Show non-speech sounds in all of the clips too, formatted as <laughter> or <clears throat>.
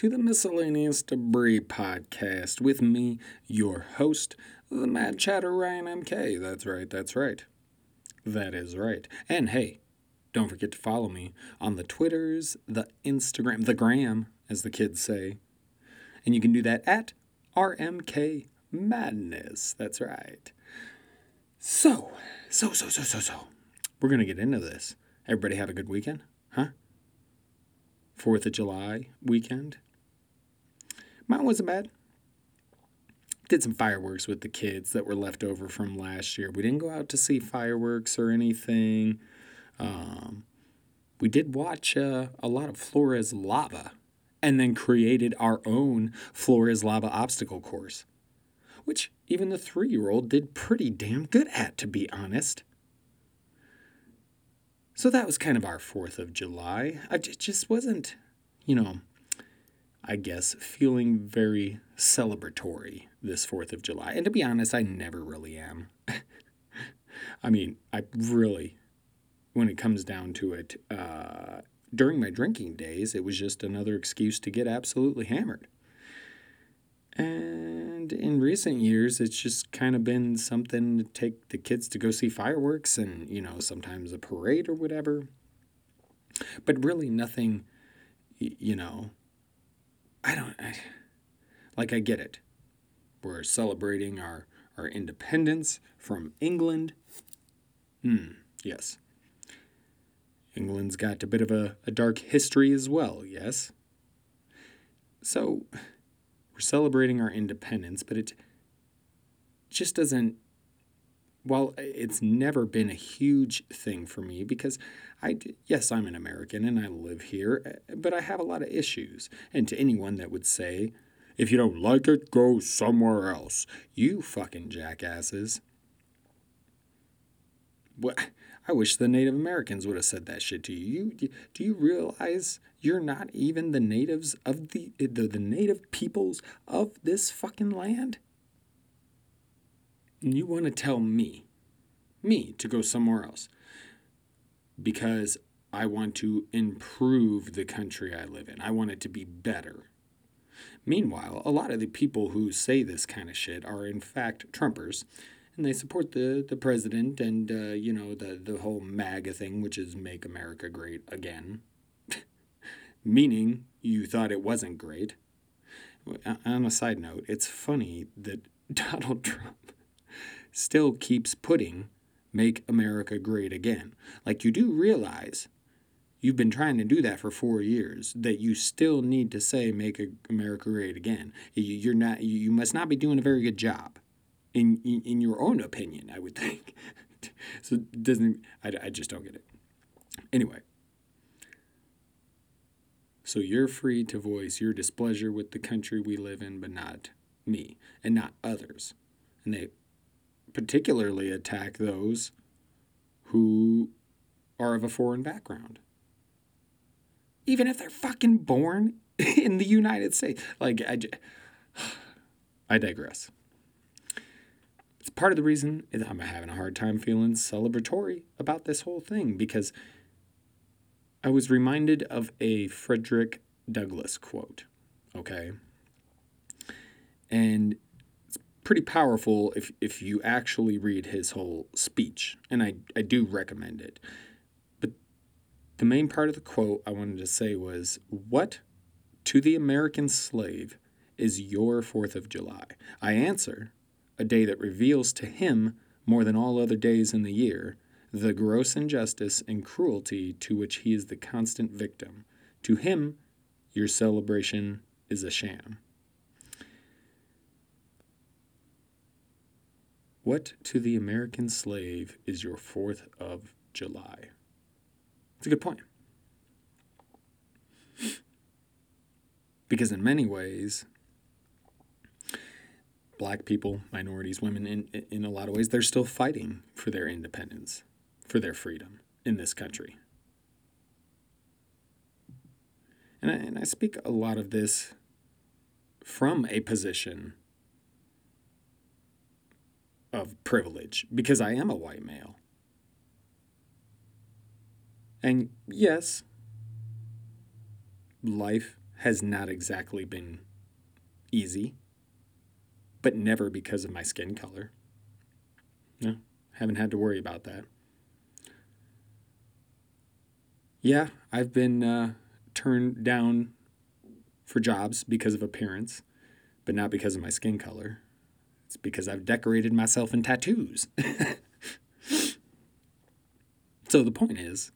to the Miscellaneous Debris Podcast with me, your host, the Mad Chatter Ryan MK. That's right, that's right. That is right. And hey, don't forget to follow me on the Twitters, the Instagram, the gram, as the kids say. And you can do that at RMK Madness. That's right. So, so, so, so, so, so. We're going to get into this. Everybody have a good weekend? Huh? Fourth of July weekend? Mine wasn't bad. Did some fireworks with the kids that were left over from last year. We didn't go out to see fireworks or anything. Um, we did watch uh, a lot of Floor Is Lava and then created our own Floor Is Lava obstacle course, which even the three year old did pretty damn good at, to be honest. So that was kind of our 4th of July. I just wasn't, you know, I guess, feeling very celebratory this 4th of July. And to be honest, I never really am. <laughs> I mean, I really, when it comes down to it, uh, during my drinking days, it was just another excuse to get absolutely hammered. And in recent years, it's just kind of been something to take the kids to go see fireworks and, you know, sometimes a parade or whatever. But really, nothing, you know, I don't, I, like, I get it. We're celebrating our, our independence from England. Hmm, yes. England's got a bit of a, a dark history as well, yes? So, we're celebrating our independence, but it just doesn't. Well, it's never been a huge thing for me because I, yes, I'm an American and I live here, eh, but I have a lot of issues. And to anyone that would say, if you don't like it, go somewhere else, you fucking jackasses. What? I wish the Native Americans would have said that shit to you. you do you realize you're not even the natives of the, eh, the the native peoples of this fucking land? And you want to tell me, me, to go somewhere else because I want to improve the country I live in. I want it to be better. Meanwhile, a lot of the people who say this kind of shit are in fact Trumpers and they support the the president and uh, you know the the whole MAGA thing, which is "Make America Great Again," <laughs> meaning you thought it wasn't great. On a side note, it's funny that <laughs> Donald Trump still keeps putting "Make America Great Again." Like you do realize. You've been trying to do that for four years. That you still need to say "Make America Great Again." You're not. You must not be doing a very good job in, in, your own opinion, I would think. <laughs> so doesn't, I, I just don't get it. Anyway, so you're free to voice your displeasure with the country we live in, but not me and not others. And they particularly attack those who are of a foreign background. Even if they're fucking born <laughs> in the United States. Like, <sighs> I, digress it's part of the reason I'm having a hard time feeling celebratory about this whole thing because I was reminded of a Frederick Douglass quote, okay? And pretty powerful if, if you actually read his whole speech, and I, I do recommend it. But the main part of the quote I wanted to say was, What to the American slave is your Fourth of July? I answer, a day that reveals to him, more than all other days in the year, the gross injustice and cruelty to which he is the constant victim. To him, your celebration is a sham. What to the American slave is your 4th of July? It's a good point. Because in many ways, black people, minorities, women, in, in a lot of ways, they're still fighting for their independence, for their freedom in this country. And I, and I speak a lot of this from a position of privilege because I am a white male. And yes, life has not exactly been easy, but never because of my skin color. No, haven't had to worry about that. Yeah, I've been uh, turned down for jobs because of appearance, but not because of my skin color. It's because I've decorated myself in tattoos. <laughs> so the point is,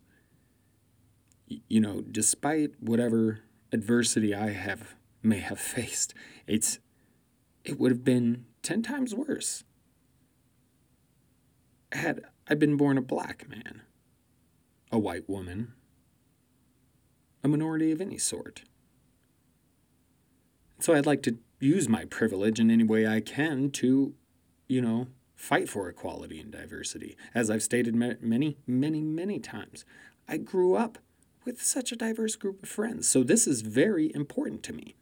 you know, despite whatever adversity I have may have faced, it's it would have been 10 times worse had I been born a black man, a white woman, a minority of any sort. So I'd like to use my privilege in any way I can to, you know, fight for equality and diversity. As I've stated many, many, many times, I grew up with such a diverse group of friends. So this is very important to me.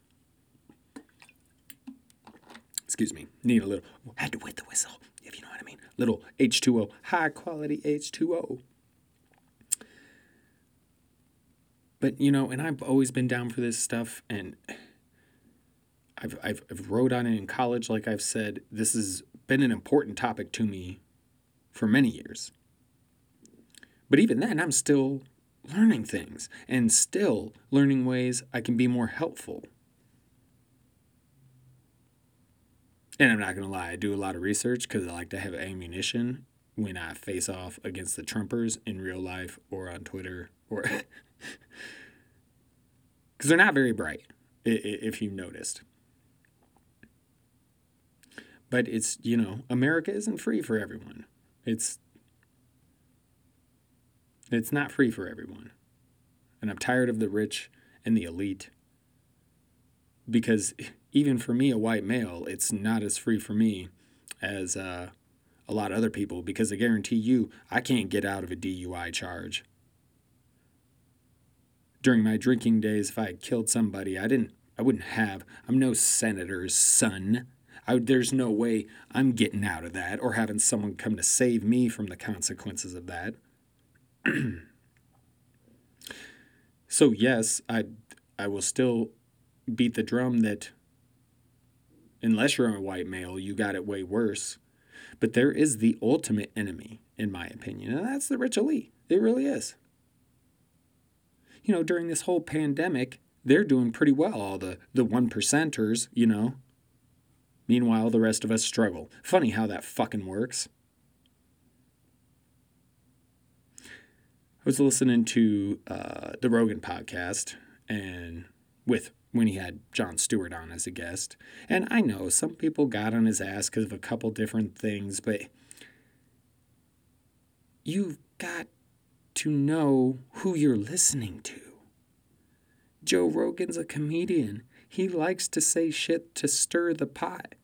Excuse me, need a little, had to wet the whistle, if you know what I mean. Little H2O, high quality H2O. But, you know, and I've always been down for this stuff, and I've, I've, I've wrote on it in college, like I've said. This has been an important topic to me for many years. But even then, I'm still learning things and still learning ways I can be more helpful. And I'm not going to lie, I do a lot of research because I like to have ammunition when I face off against the Trumpers in real life or on Twitter or. <laughs> Because they're not very bright, if you've noticed. But it's, you know, America isn't free for everyone. It's it's not free for everyone. And I'm tired of the rich and the elite. Because even for me, a white male, it's not as free for me as uh, a lot of other people. Because I guarantee you, I can't get out of a DUI charge. During my drinking days, if I had killed somebody, I didn't. I wouldn't have. I'm no senator's son. I, there's no way I'm getting out of that or having someone come to save me from the consequences of that. <clears throat> so yes, I I will still beat the drum that unless you're a white male, you got it way worse. But there is the ultimate enemy, in my opinion, and that's the rich elite. It really is. You know, during this whole pandemic, they're doing pretty well, all the, the one percenters, you know. Meanwhile, the rest of us struggle. Funny how that fucking works. I was listening to uh, the Rogan podcast and with when he had Jon Stewart on as a guest. And I know some people got on his ass because of a couple different things, but you've got to know who you're listening to. Joe Rogan's a comedian. He likes to say shit to stir the pot.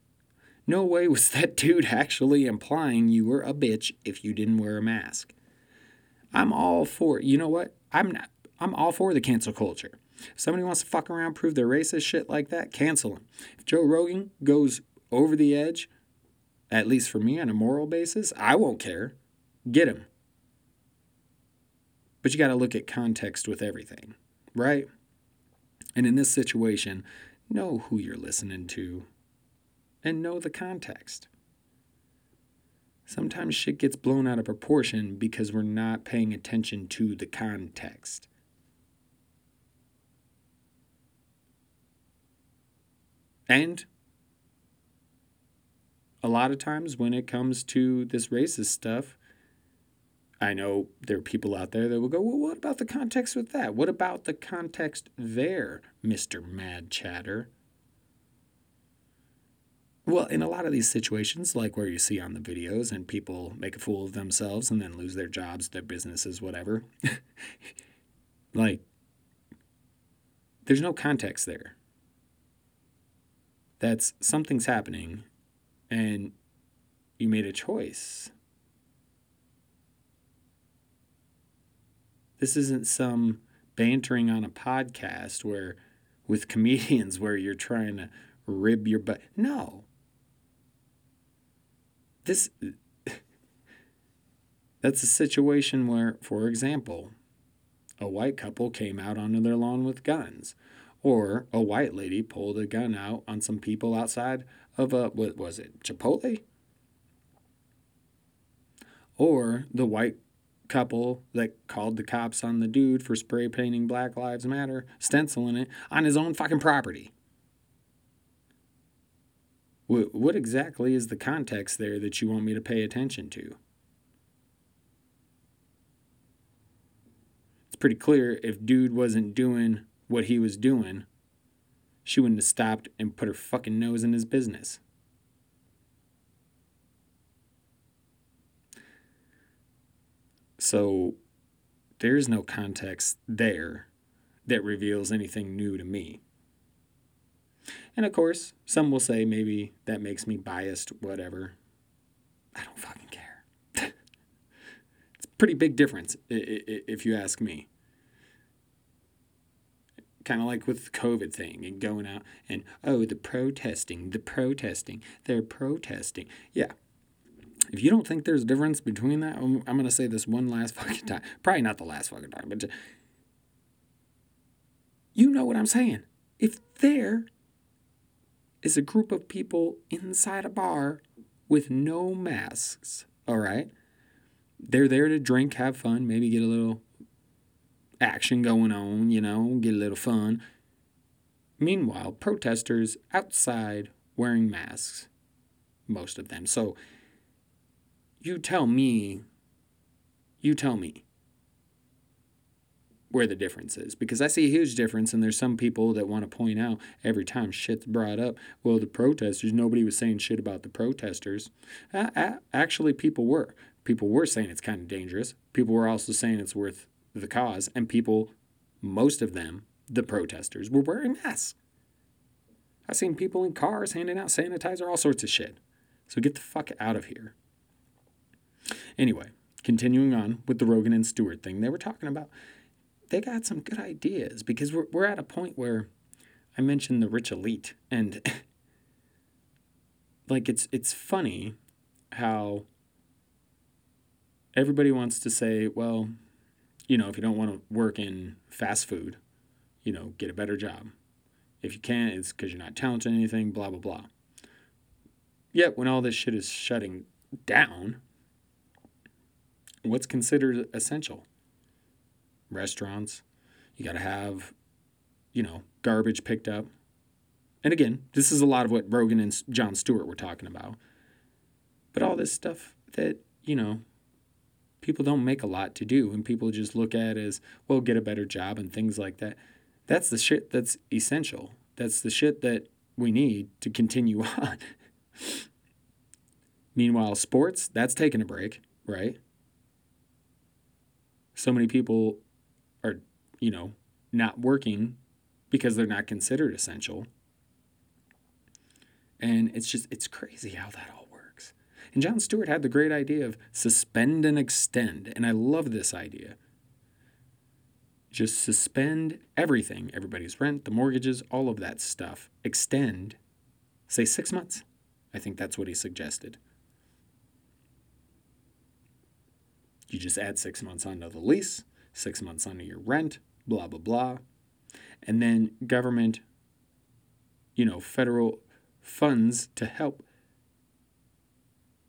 No way was <laughs> that dude actually implying you were a bitch if you didn't wear a mask. I'm all for you know what? I'm not I'm all for the cancel culture. If somebody wants to fuck around, prove they're racist shit like that, cancel them. If Joe Rogan goes over the edge, at least for me on a moral basis, I won't care. Get him. But you got to look at context with everything, right? And in this situation, know who you're listening to and know the context sometimes shit gets blown out of proportion because we're not paying attention to the context. And a lot of times when it comes to this racist stuff, I know there are people out there that will go, well, what about the context with that? What about the context there, Mr. Mad Chatter? Well, in a lot of these situations, like where you see on the videos and people make a fool of themselves and then lose their jobs, their businesses, whatever, <laughs> like, there's no context there. That's something's happening and you made a choice. This isn't some bantering on a podcast where with comedians <laughs> where you're trying to rib your butt. No this that's a situation where, for example, a white couple came out onto their lawn with guns. Or a white lady pulled a gun out on some people outside of a, what was it, Chipotle? Or the white couple that called the cops on the dude for spray painting Black Lives Matter, stenciling it on his own fucking property. What, exactly is the context there that you want me to pay attention to? It's pretty clear if dude wasn't doing what he was doing, she wouldn't have stopped and put her fucking nose in his business. So there's no context there that reveals anything new to me. And of course, some will say maybe that makes me biased, whatever. I don't fucking care. <laughs> it's a pretty big difference, if you ask me. Kind of like with the COVID thing and going out and, oh, the protesting, the protesting, they're protesting. Yeah, if you don't think there's a difference between that, I'm, going to say this one last <laughs> fucking time. Probably not the last fucking time, but you know what I'm saying. If there is a group of people inside a bar with no masks, all right? They're there to drink, have fun, maybe get a little action going on, you know, get a little fun. Meanwhile, protesters outside wearing masks, most of them. So you tell me, you tell me where the difference is because I see a huge difference, and there's some people that want to point out every time shit's brought up. Well, the protesters, nobody was saying shit about the protesters. actually, people were. People were saying it's kind of dangerous. People were also saying it's worth the cause, and people, most of them, the protesters, were wearing masks. I've seen people in cars handing out sanitizer, all sorts of shit. So get the fuck out of here. Anyway, continuing on with the Rogan and Stewart thing, they were talking about they got some good ideas because we're, we're at a point where I mentioned the rich elite and <laughs> like it's it's funny how everybody wants to say, well, you know, if you don't want to work in fast food, you know, get a better job. If you can't, it's because you're not talented in anything, blah, blah, blah. Yet when all this shit is shutting down, what's considered essential? Restaurants, you got to have, you know, garbage picked up. And again, this is a lot of what Rogan and Jon Stewart were talking about. But all this stuff that, you know, people don't make a lot to do and people just look at as, well, get a better job and things like that. That's the shit that's essential. That's the shit that we need to continue <laughs> on. Meanwhile, sports, that's taking a break, right? so many people you know, not working because they're not considered essential. And it's just, it's crazy how that all works. And Jon Stewart had the great idea of suspend and extend. And I love this idea. Just suspend everything everybody's rent, the mortgages, all of that stuff. Extend, say six months. I think that's what he suggested. You just add six months onto the lease, six months onto your rent, blah, blah, blah. And then government, you know, federal funds to help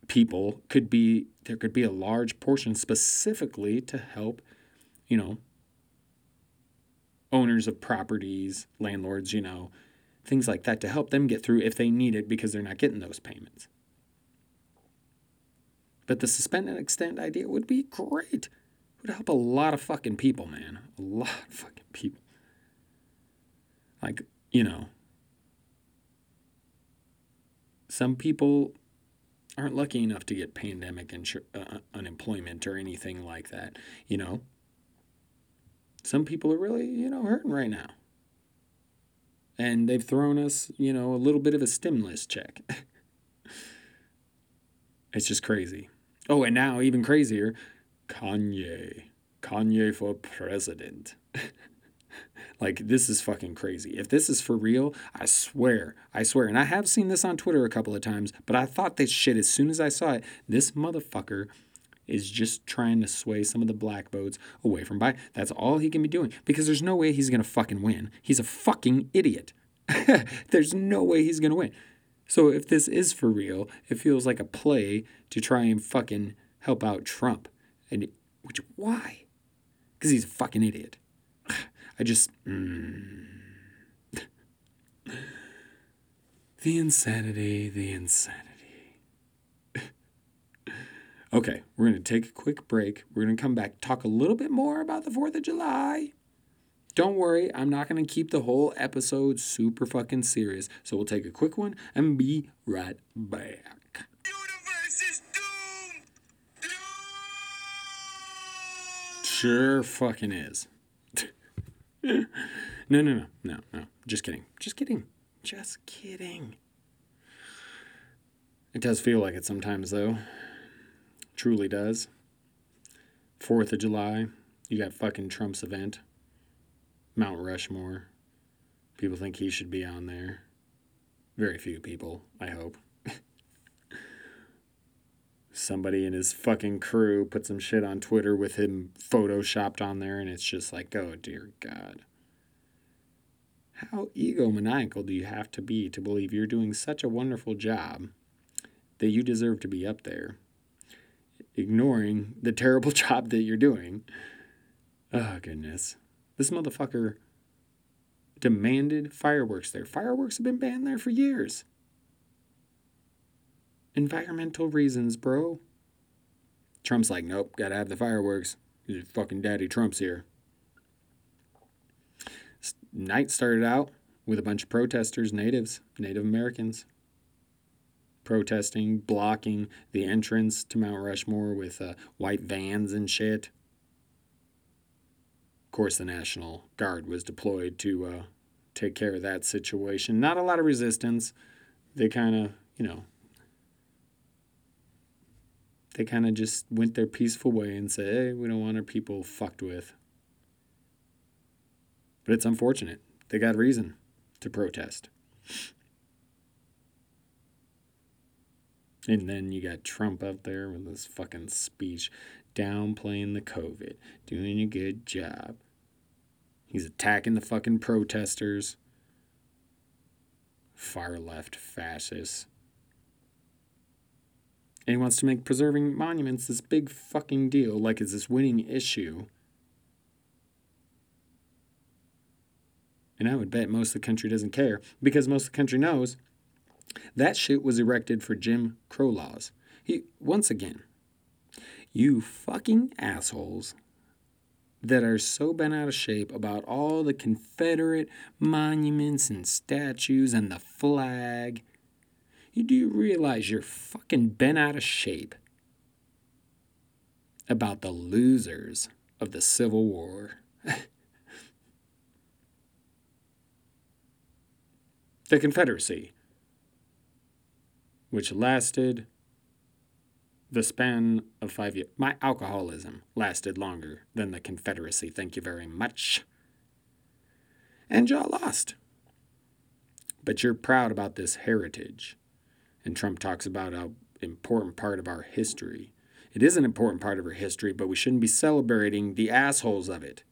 people could be, there could be a large portion specifically to help, you know, owners of properties, landlords, you know, things like that to help them get through if they need it because they're not getting those payments. But the suspend and extend idea would be great. Would help a lot of fucking people, man. A lot of fucking people. Like, you know, some people aren't lucky enough to get pandemic insur- uh, uh, unemployment or anything like that, you know. Some people are really, you know, hurting right now. And they've thrown us, you know, a little bit of a stimulus check. <laughs> it's just crazy. Oh, and now even crazier, Kanye. Kanye for president. <laughs> like this is fucking crazy. If this is for real, I swear, I swear, and I have seen this on Twitter a couple of times, but I thought this shit as soon as I saw it. This motherfucker is just trying to sway some of the black votes away from Biden. That's all he can be doing because there's no way he's going to fucking win. He's a fucking idiot. <laughs> there's no way he's going to win. So if this is for real, it feels like a play to try and fucking help out Trump. And which why? Because he's a fucking idiot. <sighs> I just mm. <laughs> the insanity, the insanity. <laughs> okay, we're gonna take a quick break. We're gonna come back, talk a little bit more about the Fourth of July. Don't worry, I'm not going to keep the whole episode super fucking serious. So we'll take a quick one and be right back. Sure fucking is. <laughs> no, no, no, no, no. Just kidding. Just kidding. Just kidding. It does feel like it sometimes, though. Truly does. Fourth of July, you got fucking Trump's event. Mount Rushmore. People think he should be on there. Very few people, I hope. Somebody in his fucking crew put some shit on Twitter with him photoshopped on there, and it's just like, oh dear God. How egomaniacal do you have to be to believe you're doing such a wonderful job that you deserve to be up there, ignoring the terrible <laughs> job that you're doing? Oh, goodness. This motherfucker demanded fireworks there. Fireworks have been banned there for years. Environmental reasons, bro. Trump's like, nope, gotta have the fireworks. Fucking daddy Trump's here. Night started out with a bunch of protesters, natives, Native Americans, protesting, blocking the entrance to Mount Rushmore with uh, white vans and shit. Of course, the National Guard was deployed to uh, take care of that situation. Not a lot of resistance. They kind of, you know, they kind of just went their peaceful way and said, hey, we don't want our people fucked with. But it's unfortunate. They got reason to protest. And then you got Trump up there with this fucking speech downplaying the COVID, doing a good job. He's attacking the fucking protesters. Far left fascists. And he wants to make preserving monuments this big fucking deal, like it's this winning issue. And I would bet most of the country doesn't care because most of the country knows that shit was erected for Jim Crow laws. He, once again, you fucking assholes that are so bent out of shape about all the Confederate monuments and statues and the flag. Do you do realize you're fucking bent out of shape about the losers of the Civil War. <laughs> the Confederacy, which lasted the span of five years. My alcoholism lasted longer than the Confederacy, thank you very much. And y'all lost. But you're proud about this heritage. And Trump talks about how important part of our history. It is an important part of our history, but we shouldn't be celebrating the assholes of it.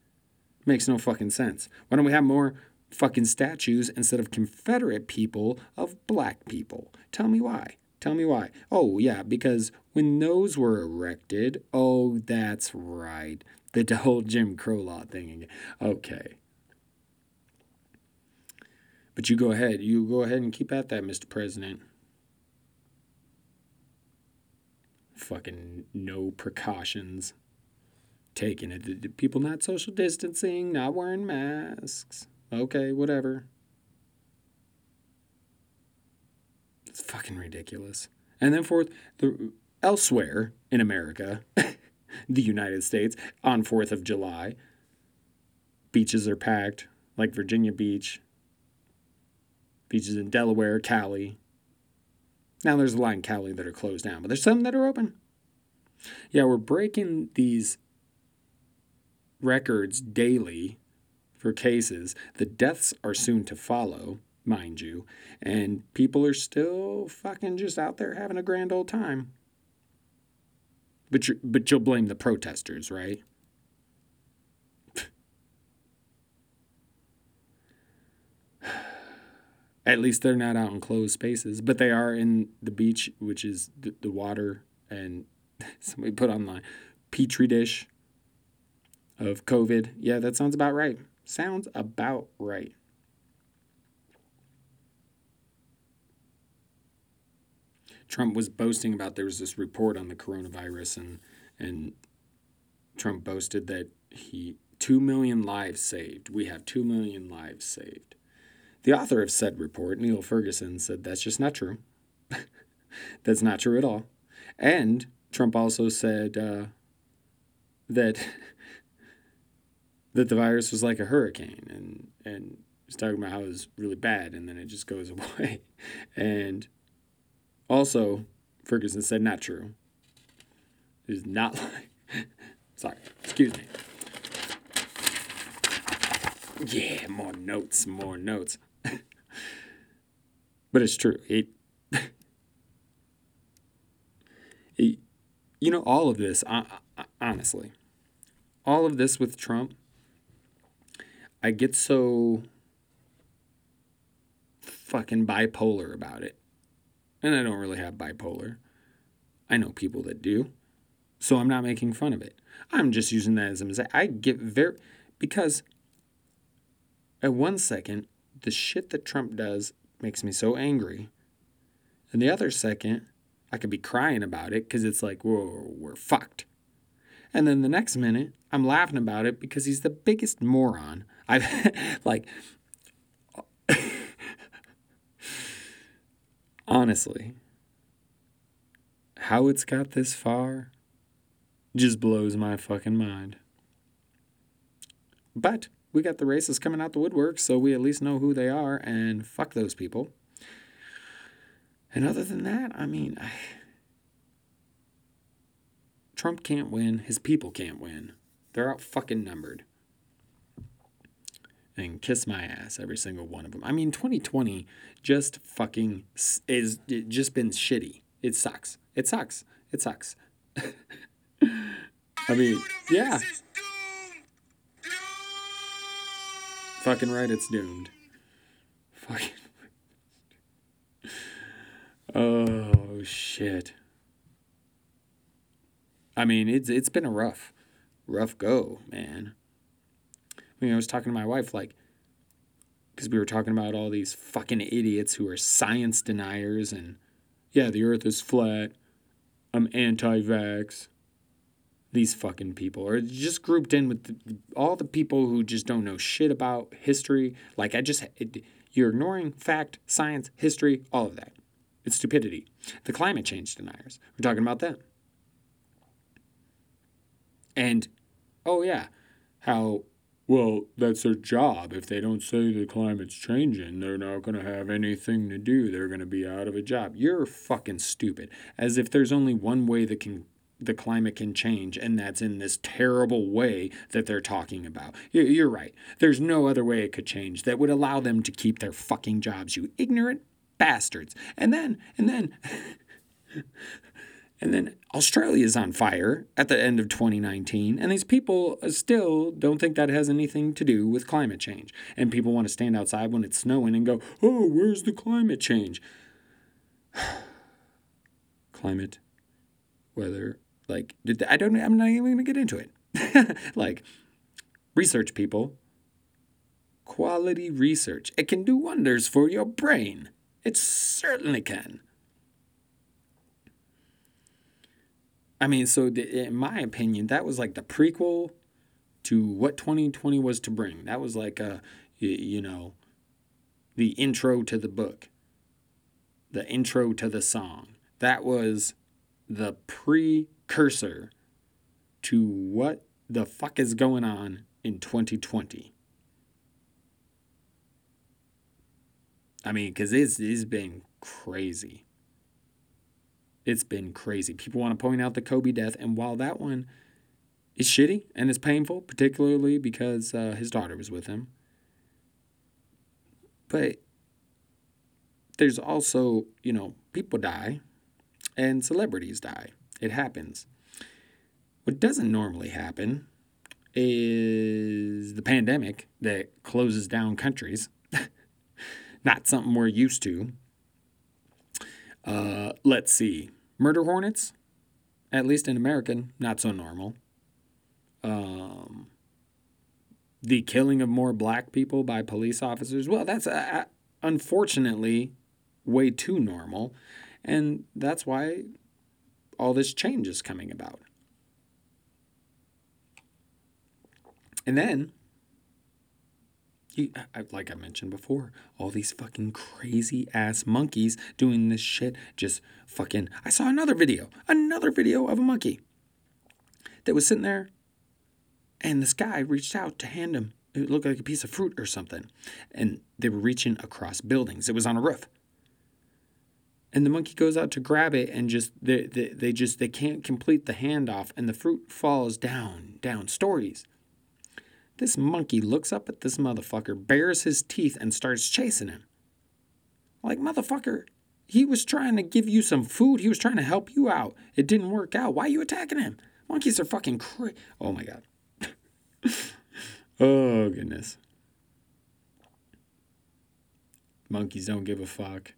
Makes no fucking sense. Why don't we have more fucking statues instead of Confederate people of black people? Tell me why. Tell me why. Oh, yeah, because when those were erected, oh, that's right. The <laughs> whole Jim Crow law thing. Again. Okay. But you go ahead. You go ahead and keep at that, Mr. President. Fucking no precautions taken. It. People not social distancing, not wearing masks. Okay, whatever. It's fucking ridiculous. And then fourth, the elsewhere in America, <laughs> the United States, on 4th of July, beaches are packed, like Virginia Beach, beaches in Delaware, Cali. Now there's a lot in Cali that are closed down, but there's some that are open. Yeah, we're breaking these records daily for cases. The deaths are soon to follow mind you, and people are still fucking just out there having a grand old time. But you but you'll blame the protesters, right? At least they're not out in closed spaces, but they are in the beach, which is the, the water. And <laughs> somebody put online petri dish of COVID. Yeah, that sounds about right. Sounds about right. Trump was boasting about there was this report on the coronavirus and and Trump boasted that he 2 million lives saved. We have 2 million lives saved. The author of said report, Neil Ferguson, said that's just not true. <laughs> that's not true at all. And Trump also said uh, that <laughs> that the virus was like a hurricane and and he's talking about how it was really bad and then it just goes <laughs> away. And also, Ferguson said not true. It is not like sorry, excuse me. Yeah, more notes, more notes. <laughs> but it's true. It, <laughs> it, you know, all of this, honestly, all of this with Trump, I get so fucking bipolar about it. And I don't really have bipolar. I know people that do. So I'm not making fun of it. I'm just using that as example. I get very, because at one second, the shit that Trump does makes me so angry. And the other second, I could be crying about it because it's like, whoa, we're fucked. And then the next minute, I'm laughing about it because he's the biggest moron. I've <laughs> like <laughs> honestly, how it's got this far just blows my fucking mind. But we got the racists coming out the woodwork, so we at least know who they are, and fuck those people. And other than that, I mean, I, <sighs> Trump can't win. His people can't win. They're out fucking numbered. And kiss my ass, every single one of them. I mean, 2020 just fucking is just been shitty. It sucks. It sucks. It sucks. <laughs> I mean, yeah. Fucking right, it's doomed. Fucking. <laughs> Oh shit. I mean, it's it's been a rough, rough go, man. I mean, I was talking to my wife like, because we were talking about all these fucking idiots who are science deniers and, yeah, the Earth is flat. I'm anti-vax these fucking people or just grouped in with the, all the people who just don't know shit about history. Like i just it, you're ignoring fact science history all of that. It's stupidity. The climate change deniers we're talking about them. And oh yeah how well that's their job. If they don't say the climate's changing they're not going to have anything to do. They're going to be out of a job. You're fucking stupid. As if there's only one way that can the climate can change, and that's in this terrible way that they're talking about. You're right. There's no other way it could change that would allow them to keep their fucking jobs, you ignorant bastards. And then, and then, <laughs> and then Australia's on fire at the end of 2019, and these people still don't think that has anything to do with climate change. And people want to stand outside when it's snowing and go, oh, where's the climate change? <sighs> climate, weather, like, I don't, I'm not even to get into it. <laughs> like, research people, quality research. It can do wonders for your brain. It certainly can. I mean, so in my opinion, that was like the prequel to what 2020 was to bring. That was like uh, a, you know, the intro to the book, the intro to the song. That was the pre cursor to what the fuck is going on in 2020. I mean, because it's, it's been crazy. It's been crazy. People want to point out the Kobe death, and while that one is shitty and it's painful, particularly because uh, his daughter was with him, but there's also, you know, people die and celebrities die. It happens. What doesn't normally happen is the pandemic that closes down countries. <laughs> Not something we're used to. Uh, let's see. Murder hornets, at least in American, not so normal. Um, the killing of more black people by police officers, well, that's uh, unfortunately way too normal. And that's why all this change is coming about. And then, you, like I mentioned before, all these fucking crazy ass monkeys doing this shit. Just fucking. I saw another video, another video of a monkey that was sitting there, and this guy reached out to hand him. It looked like a piece of fruit or something, and they were reaching across buildings. It was on a roof and the monkey goes out to grab it and just they, they, they just they can't complete the handoff and the fruit falls down down stories. This monkey looks up at this motherfucker bares his teeth and starts chasing him. Like motherfucker he was trying to give you some food. He was trying to help you out. It didn't work out. Why are you attacking him? Monkeys are fucking crazy oh my god. <laughs> Oh goodness. Monkeys don't give a fuck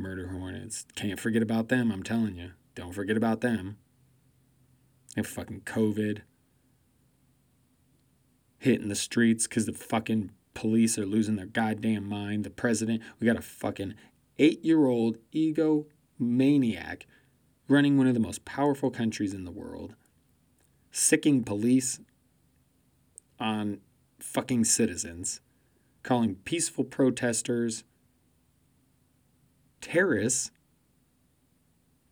murder hornets. Can't forget about them, I'm telling you. Don't forget about them. And fucking COVID. Hitting the streets because the fucking police are losing their goddamn mind. The president, we got a fucking eight year old ego maniac running one of the most powerful countries in the world, sicking police on fucking citizens, calling peaceful protesters terrorists,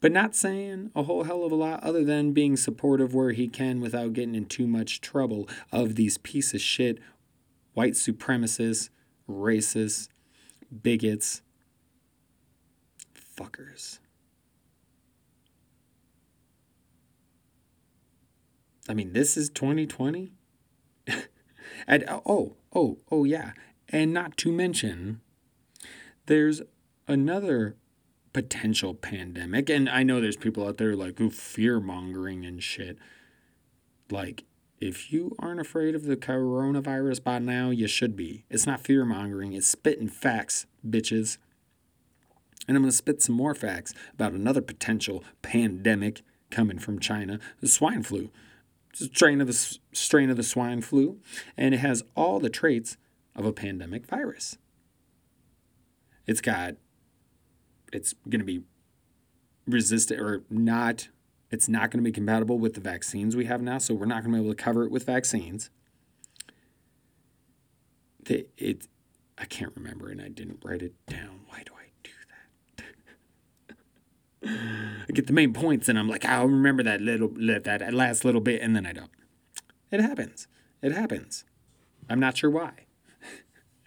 but not saying a whole hell of a lot other than being supportive where he can without getting in too much trouble of these piece of shit white supremacists, racists, bigots, fuckers. I mean, this is 2020. <laughs> and oh, oh, oh yeah. And not to mention there's another potential pandemic, and I know there's people out there like who fear mongering and shit. Like, if you aren't afraid of the coronavirus by now, you should be. It's not fear mongering, it's spitting facts, bitches. And I'm going to spit some more facts about another potential pandemic coming from China the swine flu. It's a strain of the, strain of the swine flu, and it has all the traits of a pandemic virus. It's got it's going to be resistant or not it's not going to be compatible with the vaccines we have now so we're not going to be able to cover it with vaccines. The, it i can't remember and i didn't write it down. Why do i do that? <laughs> I get the main points and i'm like i'll remember that little that last little bit and then i don't. It happens. It happens. I'm not sure why.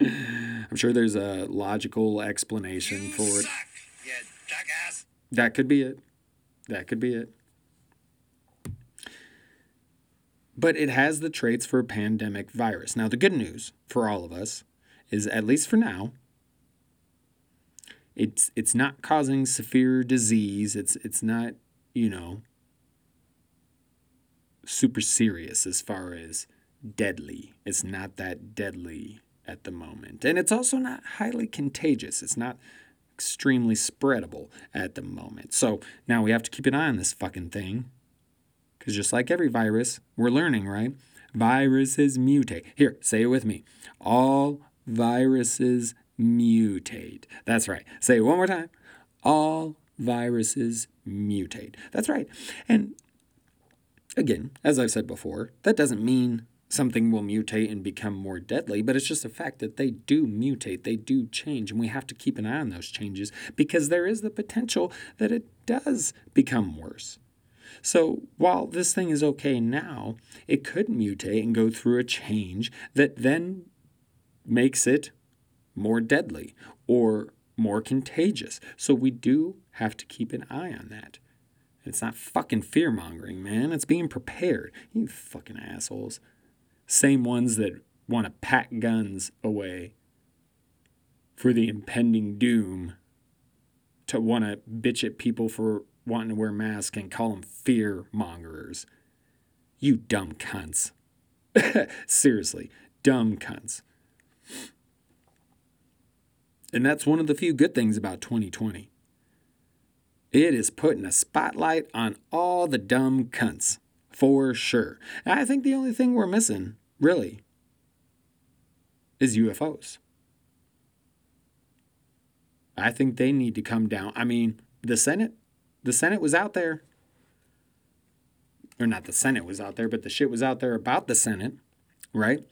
<laughs> I'm sure there's a logical explanation for it jackass. That could be it. That could be it. But it has the traits for a pandemic virus. Now, the good news for all of us is, at least for now, it's it's not causing severe disease. It's it's not, you know, super serious as far as deadly. It's not that deadly at the moment. And it's also not highly contagious. It's not extremely spreadable at the moment. So now we have to keep an eye on this fucking thing. Because just like every virus, we're learning, right? Viruses mutate. Here, say it with me. All viruses mutate. That's right. Say it one more time. All viruses mutate. That's right. And again, as I've said before, that doesn't mean something will mutate and become more deadly, but it's just a fact that they do mutate, they do change, and we have to keep an eye on those changes because there is the potential that it does become worse. So while this thing is okay now, it could mutate and go through a change that then makes it more deadly or more contagious. So we do have to keep an eye on that. It's not fucking fear mongering, man. It's being prepared. You fucking assholes same ones that want to pack guns away for the impending doom to want to bitch at people for wanting to wear masks and call them fear mongers. You dumb cunts. <laughs> Seriously, dumb cunts. And that's one of the few good things about 2020. It is putting a spotlight on all the dumb cunts, for sure. And I think the only thing we're missing, really, is UFOs. I think they need to come down. I mean, the Senate, the Senate was out there. Or not the Senate was out there, but the shit was out there about the Senate, right?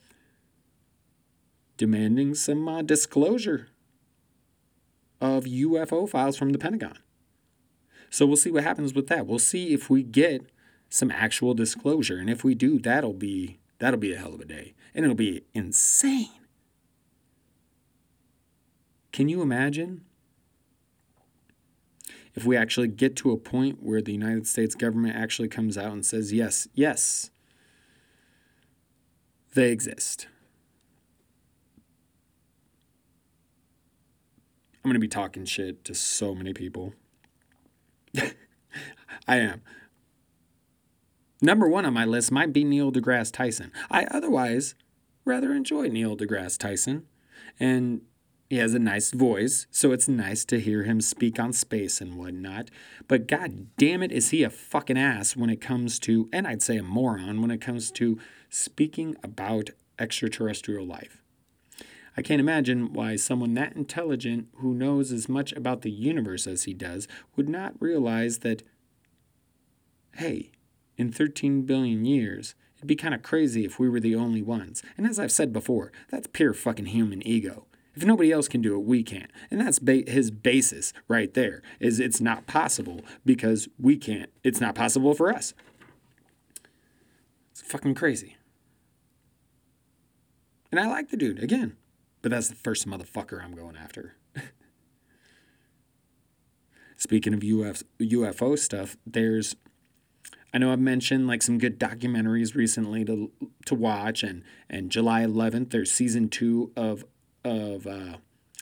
Demanding some uh, disclosure of UFO files from the Pentagon. So we'll see what happens with that. We'll see if we get some actual disclosure, and if we do, that'll be that'll be a hell of a day, and it'll be insane. Can you imagine if we actually get to a point where the United States government actually comes out and says, yes, yes, they exist. I'm going to be talking shit to so many people. <laughs> I am. Number one on my list might be Neil deGrasse Tyson. I otherwise rather enjoy Neil deGrasse Tyson. And he has a nice voice, so it's nice to hear him speak on space and whatnot. But god damn it, is he a fucking ass when it comes to, and I'd say a moron when it comes to speaking about extraterrestrial life. I can't imagine why someone that intelligent who knows as much about the universe as he does would not realize that, hey, in 13 billion years, it'd be kind of crazy if we were the only ones. And as I've said before, that's pure fucking human ego. If nobody else can do it, we can't. And that's ba- his basis right there is it's not possible because we can't. It's not possible for us. It's fucking crazy. And I like the dude again, but that's the first motherfucker I'm going after. <laughs> Speaking of Uf- UFO stuff, there's I know I've mentioned like some good documentaries recently to to watch and and July 11th there's season 2 of of uh,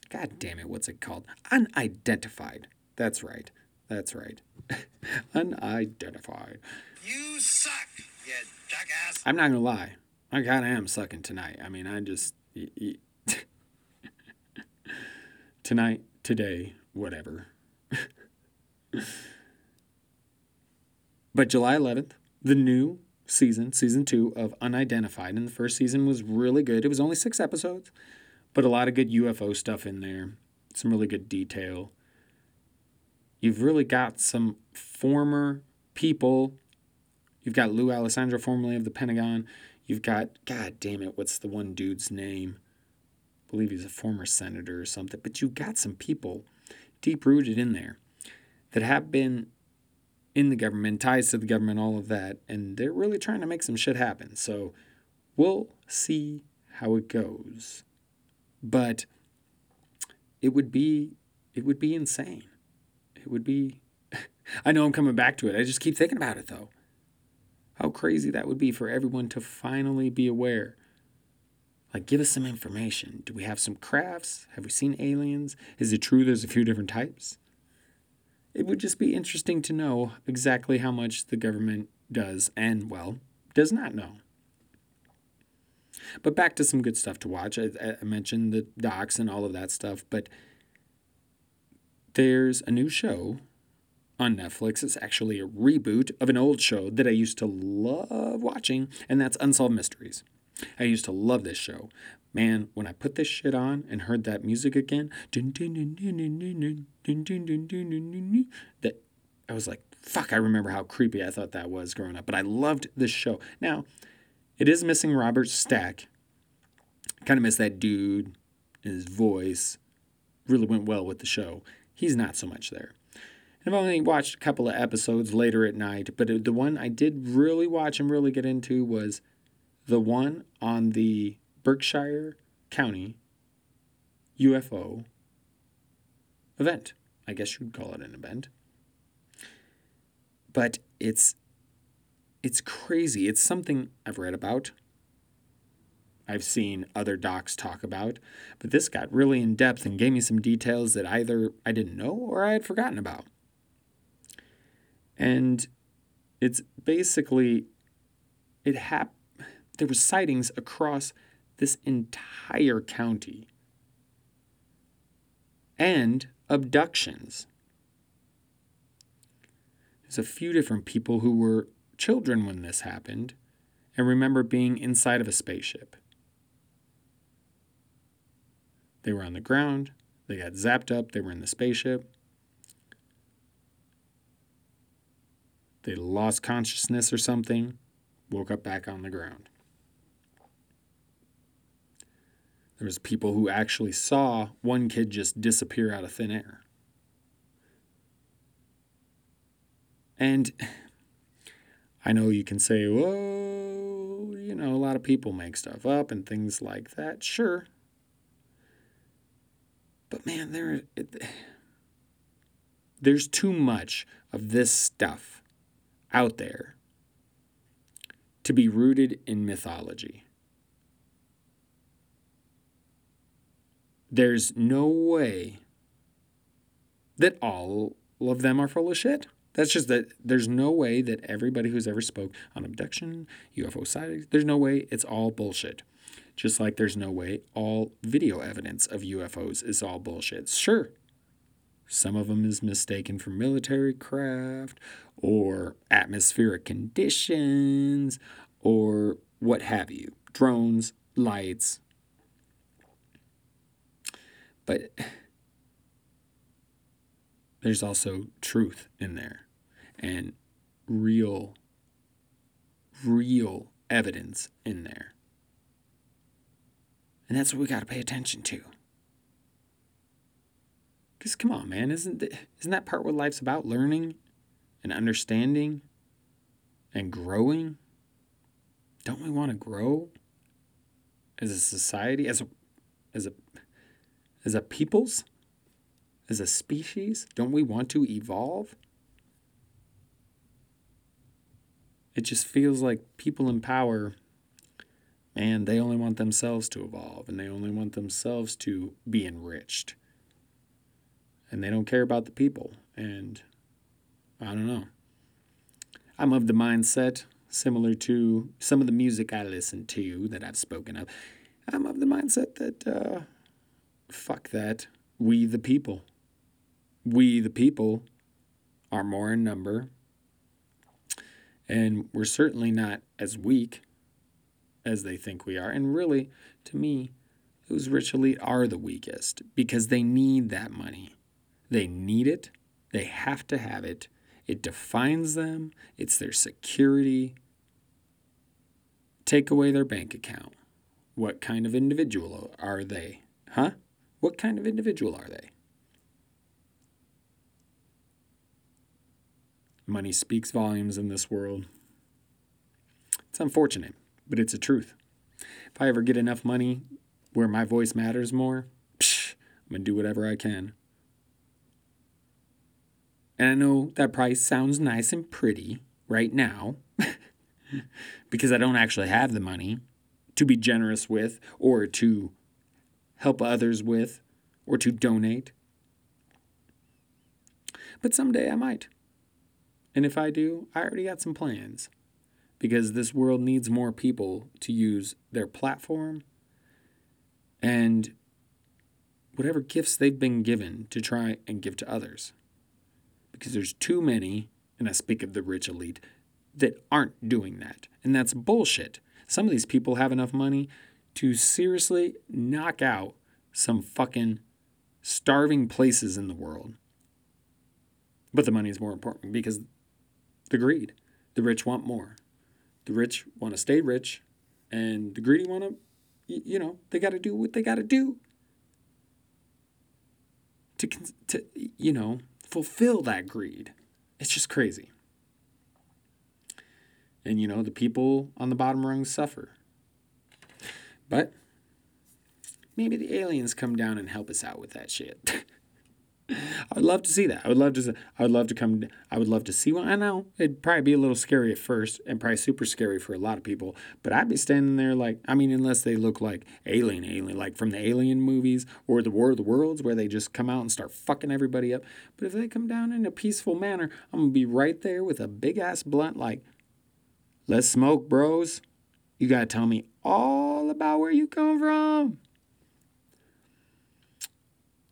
God damn it, what's it called? Unidentified. That's right. That's right. <laughs> Unidentified. You suck, you jackass. I'm not gonna lie. I kind of am sucking tonight. I mean, I just <laughs> tonight, today, whatever. <laughs> but July 11th, the new season, season two of Unidentified, and the first season was really good. It was only six episodes but a lot of good UFO stuff in there. Some really good detail. You've really got some former people. You've got Lue Elizondo, formerly of the Pentagon. You've got, God damn it, what's the one dude's name? I believe he's a former senator or something. But you've got some people deep rooted in there that have been in the government, ties to the government, all of that. And they're really trying to make some shit happen. So we'll see how it goes but it would be it would be insane. It would be <laughs> I know I'm coming back to it. I just keep thinking about it though. How crazy that would be for everyone to finally be aware. Like give us some information. Do we have some crafts? Have we seen aliens? Is it true there's a few different types? It would just be interesting to know exactly how much the government does and well, does not know. But back to some good stuff to watch. I, I mentioned the docs and all of that stuff, but there's a new show on Netflix. It's actually a reboot of an old show that I used to love watching, and that's Unsolved Mysteries. I used to love this show. Man, when I put this shit on and heard that music again, that I was like, fuck, I remember how creepy I thought that was growing up. But I loved this show. Now, it is missing Robert Stack. Kind of miss that dude, his voice. Really went well with the show. He's not so much there. I've only watched a couple of episodes later at night, but the one I did really watch and really get into was the one on the Berkshire County UFO event. I guess you'd call it an event. But it's it's crazy. It's something I've read about. I've seen other docs talk about, but this got really in depth and gave me some details that either I didn't know or I had forgotten about. And it's basically it hap- there was sightings across this entire county and abductions. There's a few different people who were children when this happened and remember being inside of a spaceship. They were on the ground, they got zapped up, they were in the spaceship. They lost consciousness or something, woke up back on the ground. There was people who actually saw one kid just disappear out of thin air. And I know you can say, whoa, you know, a lot of people make stuff up and things like that. Sure. But man, there, it, there's too much of this stuff out there to be rooted in mythology. There's no way that all of them are full of shit. That's just that there's no way that everybody who's ever spoke on abduction, UFO sightings, there's no way it's all bullshit. Just like there's no way all video evidence of UFOs is all bullshit. Sure, some of them is mistaken for military craft or atmospheric conditions or what have you. Drones, lights. But there's also truth in there and real, real evidence in there. And that's what we got to pay attention to. Because come on, man, isn't th- isn't that part what life's about? Learning and understanding and growing. Don't we want to grow as a society, as a as a as a peoples, as a species? Don't we want to evolve? It just feels like people in power, man, they only want themselves to evolve and they only want themselves to be enriched. And they don't care about the people. And I don't know. I'm of the mindset, similar to some of the music I listen to that I've spoken of. I'm of the mindset that, uh, fuck that. We the people. We the people are more in number and we're certainly not as weak as they think we are. And really, to me, those rich elite are the weakest because they need that money. They need it, they have to have it. It defines them, it's their security. Take away their bank account. What kind of individual are they? Huh? What kind of individual are they? Money speaks volumes in this world. It's unfortunate, but it's a truth. If I ever get enough money where my voice matters more, psh, I'm going to do whatever I can. And I know that price sounds nice and pretty right now <laughs> because I don't actually have the money to be generous with or to help others with or to donate. But someday I might. And if I do, I already got some plans. Because this world needs more people to use their platform and whatever gifts they've been given to try and give to others. Because there's too many, and I speak of the rich elite, that aren't doing that. And that's bullshit. Some of these people have enough money to seriously knock out some fucking starving places in the world. But the money is more important because the greed. The rich want more. The rich want to stay rich, and the greedy want to, you know, they got to do what they got to do to, to, you know, fulfill that greed. It's just crazy. And, you know, the people on the bottom rung suffer. But maybe the aliens come down and help us out with that shit. <laughs> I'd love to see that. I would love to. I would love to come. I would love to see one. I know it'd probably be a little scary at first, and probably super scary for a lot of people. But I'd be standing there like, I mean, unless they look like alien, alien, like from the Alien movies or the War of the Worlds, where they just come out and start fucking everybody up. But if they come down in a peaceful manner, I'm gonna be right there with a big ass blunt, like, Let's smoke, bros. You gotta tell me all about where you come from.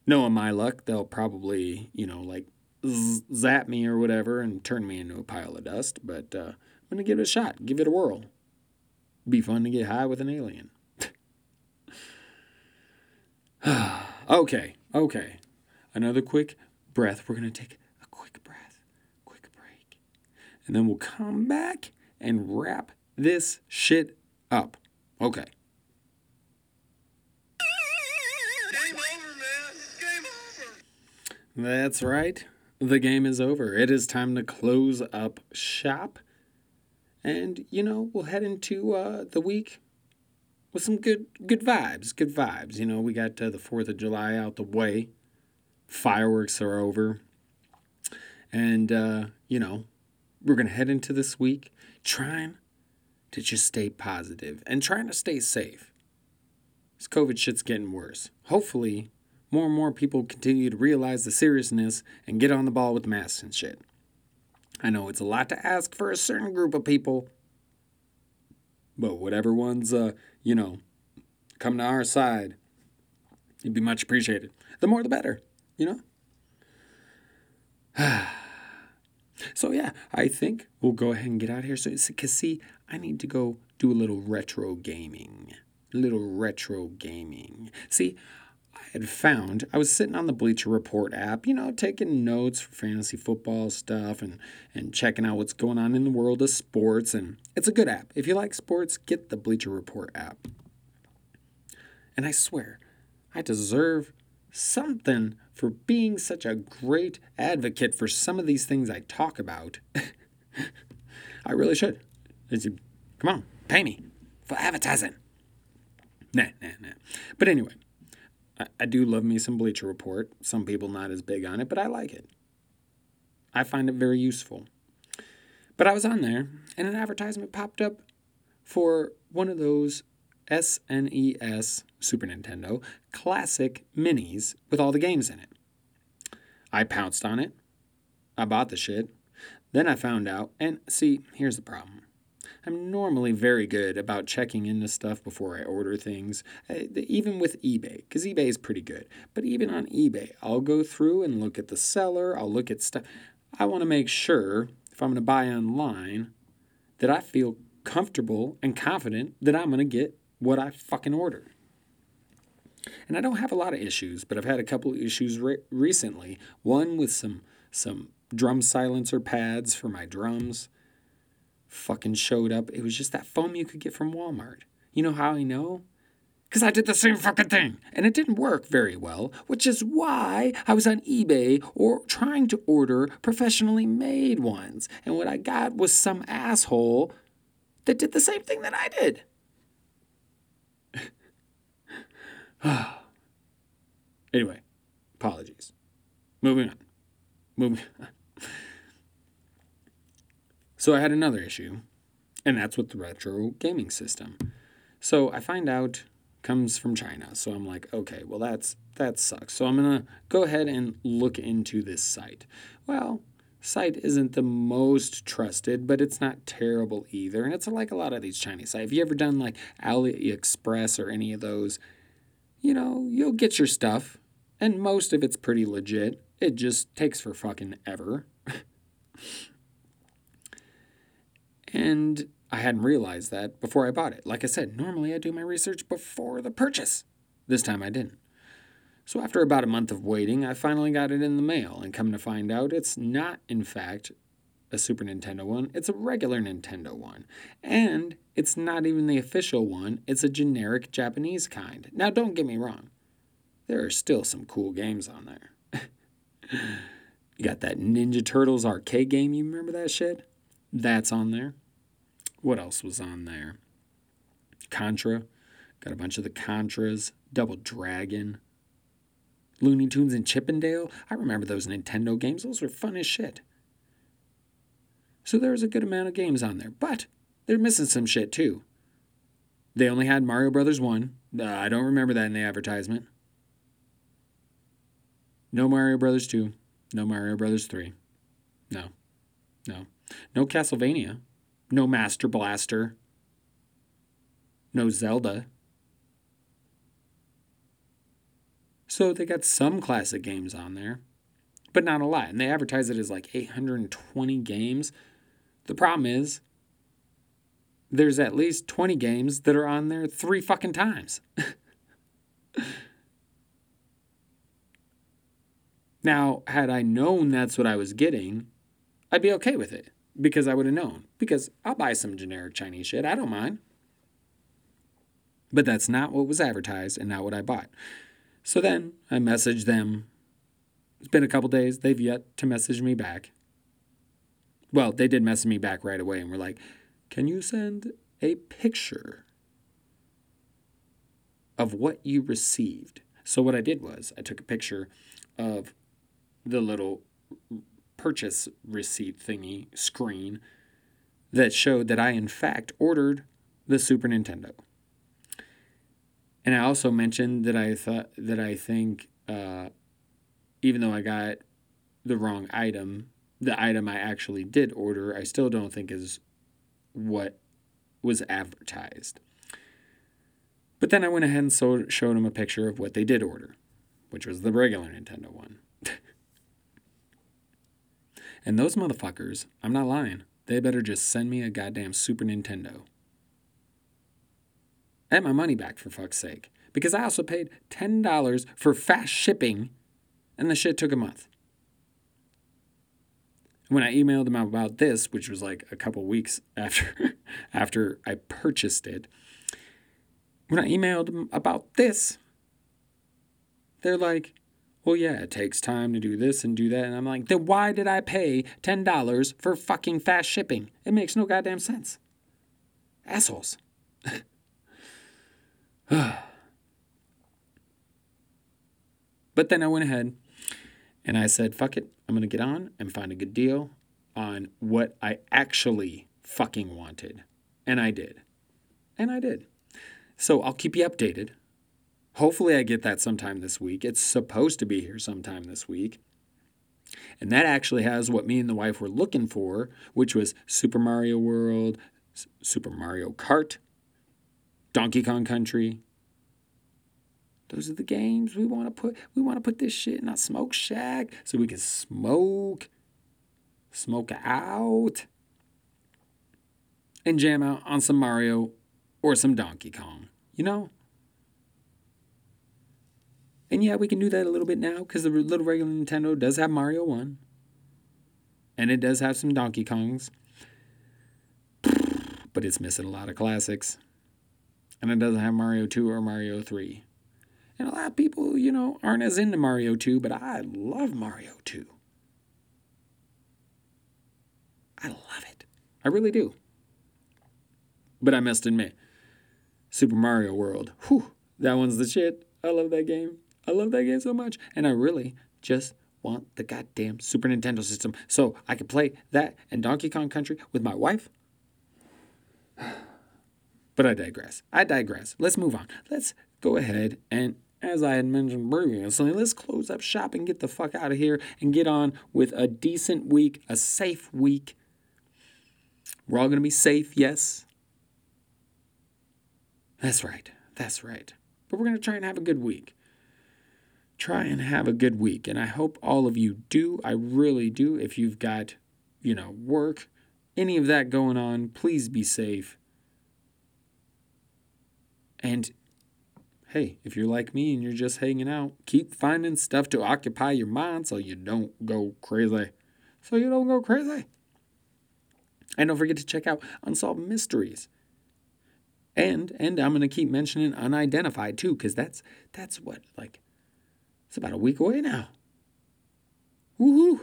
Knowing my luck, they'll probably, you know, like z- zap me or whatever and turn me into a pile of dust. But uh, I'm gonna give it a shot, give it a whirl. Be fun to get high with an alien. <sighs> okay, okay. Another quick breath. We're gonna take a quick breath, quick break, and then we'll come back and wrap this shit up. Okay. That's right. The game is over. It is time to close up shop. And, you know, we'll head into uh, the week with some good good vibes. Good vibes. You know, we got uh, the 4th of July out the way. Fireworks are over. And, uh, you know, we're going to head into this week trying to just stay positive and trying to stay safe. This COVID shit's getting worse. Hopefully, more and more people continue to realize the seriousness and get on the ball with masks and shit. I know it's a lot to ask for a certain group of people, but whatever ones, uh, you know, come to our side, it'd be much appreciated. The more the better, you know? <sighs> <sighs> so, yeah, I think we'll go ahead and get out of here. So, because see, I need to go do a little retro gaming. Little retro gaming. See, I had found I was sitting on the Bleacher Report app, you know, taking notes for fantasy football stuff and and checking out what's going on in the world of sports and it's a good app. If you like sports, get the Bleacher Report app. And I swear, I deserve something for being such a great advocate for some of these things I talk about. <laughs> I really should. It's- Come on, pay me for advertising. Nah, nah, nah. But anyway, I, I do love me some Bleacher Report. Some people not as big on it, but I like it. I find it very useful. But I was on there, and an advertisement popped up for one of those SNES Super Nintendo classic minis with all the games in it. I pounced on it. I bought the shit. Then I found out, and see, here's the problem. I'm normally very good about checking into stuff before I order things, uh, even with eBay, because eBay is pretty good. But even on eBay, I'll go through and look at the seller, I'll look at stuff. I want to make sure, if I'm going to buy online, that I feel comfortable and confident that I'm going to get what I fucking ordered. And I don't have a lot of issues, but I've had a couple of issues re- recently. One with some some drum silencer pads for my drums fucking showed up. It was just that foam you could get from Walmart. You know how I know? Because I did the same fucking thing. And it didn't work very well, which is why I was on eBay or trying to order professionally made ones. And what I got was some asshole that did the same thing that I did. <sighs> anyway, apologies. Moving on. Moving <laughs> on. So I had another issue, and that's with the retro gaming system. So I find out comes from China. So I'm like, okay, well that's that sucks. So I'm gonna go ahead and look into this site. Well, site isn't the most trusted, but it's not terrible either. And it's like a lot of these Chinese sites. Have you ever done like AliExpress or any of those? You know, you'll get your stuff, and most of it's pretty legit. It just takes for fucking ever. <laughs> And I hadn't realized that before I bought it. Like I said, normally I do my research before the purchase. This time I didn't. So after about a month of waiting, I finally got it in the mail, and come to find out, it's not, in fact, a Super Nintendo one, it's a regular Nintendo one. And it's not even the official one, it's a generic Japanese kind. Now, don't get me wrong, there are still some cool games on there. <laughs> you got that Ninja Turtles arcade game, you remember that shit? That's on there. What else was on there? Contra. Got a bunch of the Contras. Double Dragon. Looney Tunes and Chip 'n Dale. I remember those Nintendo games. Those were fun as shit. So there was a good amount of games on there. But they're missing some shit too. They only had Mario Brothers 1. Uh, I don't remember that in the advertisement. No Mario Brothers 2. No Mario Brothers 3. No. No. No Castlevania. no Master Blaster, no Zelda. So they got some classic games on there, but not a lot. And they advertise it as like 820 games. The problem is, there's at least 20 games that are on there three fucking times. <laughs> now, had I known that's what I was getting, I'd be okay with it because I would have known. Because I'll buy some generic Chinese shit. I don't mind. But that's not what was advertised and not what I bought. So then I messaged them. It's been a couple days. They've yet to message me back. Well, they did message me back right away and were like, Can you send a picture of what you received? So what I did was I took a picture of the little purchase receipt thingy screen that showed that I, in fact, ordered the Super Nintendo. And I also mentioned that I thought that I think, uh, even though I got the wrong item, the item I actually did order, I still don't think is what was advertised. But then I went ahead and so, showed him a picture of what they did order, which was the regular Nintendo one. <laughs> and those motherfuckers, I'm not lying, they better just send me a goddamn Super Nintendo. And my money back for fuck's sake. Because I also paid $10 for fast shipping and the shit took a month. When I emailed them about this, which was like a couple weeks after <laughs> after I purchased it, when I emailed them about this, they're like, well, yeah, it takes time to do this and do that. And I'm like, then why did I pay $10 for fucking fast shipping? It makes no goddamn sense. Assholes. <laughs> but then I went ahead and I said, fuck it. I'm going to get on and find a good deal on what I actually fucking wanted. And I did. And I did. So I'll keep you updated. Hopefully, I get that sometime this week. It's supposed to be here sometime this week. And that actually has what me and the wife were looking for, which was Super Mario World, Super Mario Kart, Donkey Kong Country. Those are the games we want to put. We want to put this shit in our smoke shack so we can smoke, smoke out, and jam out on some Mario or some Donkey Kong. You know. And yeah, we can do that a little bit now because the little regular Nintendo does have Mario 1. And it does have some Donkey Kongs. But it's missing a lot of classics. And it doesn't have Mario 2 or Mario 3. And a lot of people, you know, aren't as into Mario 2, but I love Mario 2. I love it. I really do. But I must admit, Super Mario World, whew, that one's the shit. I love that game. I love that game so much. And I really just want the goddamn Super Nintendo system so I can play that and Donkey Kong Country with my wife. <sighs> But I digress. I digress. Let's move on. Let's go ahead and, as I had mentioned previously, let's close up shop and get the fuck out of here and get on with a decent week, a safe week. We're all going to be safe, yes. That's right. That's right. But we're going to try and have a good week. Try and have a good week. And I hope all of you do. I really do. If you've got, you know, work, any of that going on, please be safe. And hey, if you're like me and you're just hanging out, keep finding stuff to occupy your mind so you don't go crazy. So you don't go crazy. And don't forget to check out Unsolved Mysteries. And and I'm gonna keep mentioning unidentified too, because that's that's what like it's about a week away now. Woohoo!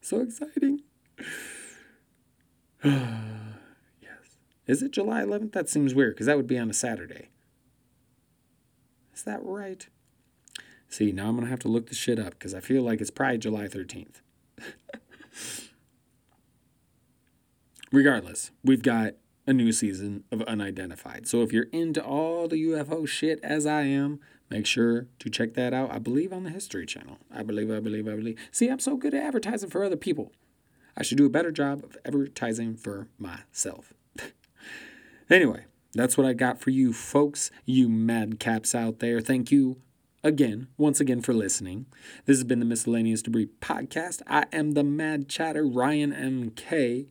So exciting. <sighs> yes. Is it July 11th? That seems weird because that would be on a Saturday. Is that right? See, now I'm going to have to look this shit up because I feel like it's probably July 13th. <laughs> Regardless, we've got a new season of Unidentified. So if you're into all the UFO shit as I am, make sure to check that out. I believe on the History Channel. I believe, I believe, I believe. See, I'm so good at advertising for other people. I should do a better job of advertising for myself. <laughs> anyway, that's what I got for you folks, you madcaps out there. Thank you again, once again, for listening. This has been the Miscellaneous Debris Podcast. I am the Mad Chatter, Ryan MK.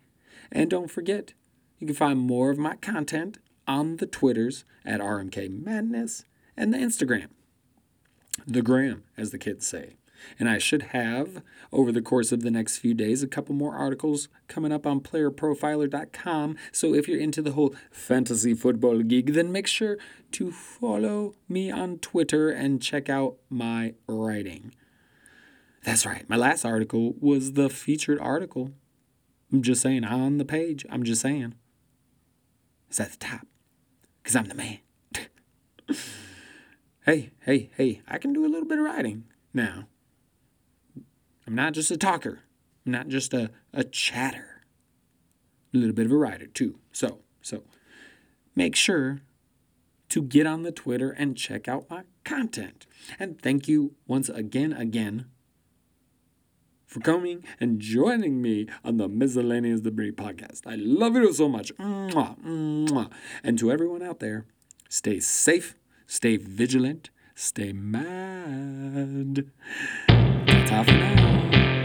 And don't forget, you can find more of my content on the Twitters at RMK Madness and the Instagram, the gram, as the kids say. And I should have, over the course of the next few days, a couple more articles coming up on playerprofiler.com. So if you're into the whole fantasy football gig, then make sure to follow me on Twitter and check out my writing. That's right, my last article was the featured article. I'm just saying, on the page, I'm just saying. It's at the top, because I'm the man. <laughs> hey, hey, hey, I can do a little bit of writing now. I'm not just a talker. I'm not just a, a chatter. A little bit of a writer too. So, so make sure to get on the Twitter and check out my content. And thank you once again, again, for coming and joining me on the Miscellaneous Debris podcast. I love you so much. Mwah, mwah. And to everyone out there, stay safe, stay vigilant, stay mad. That's all for now.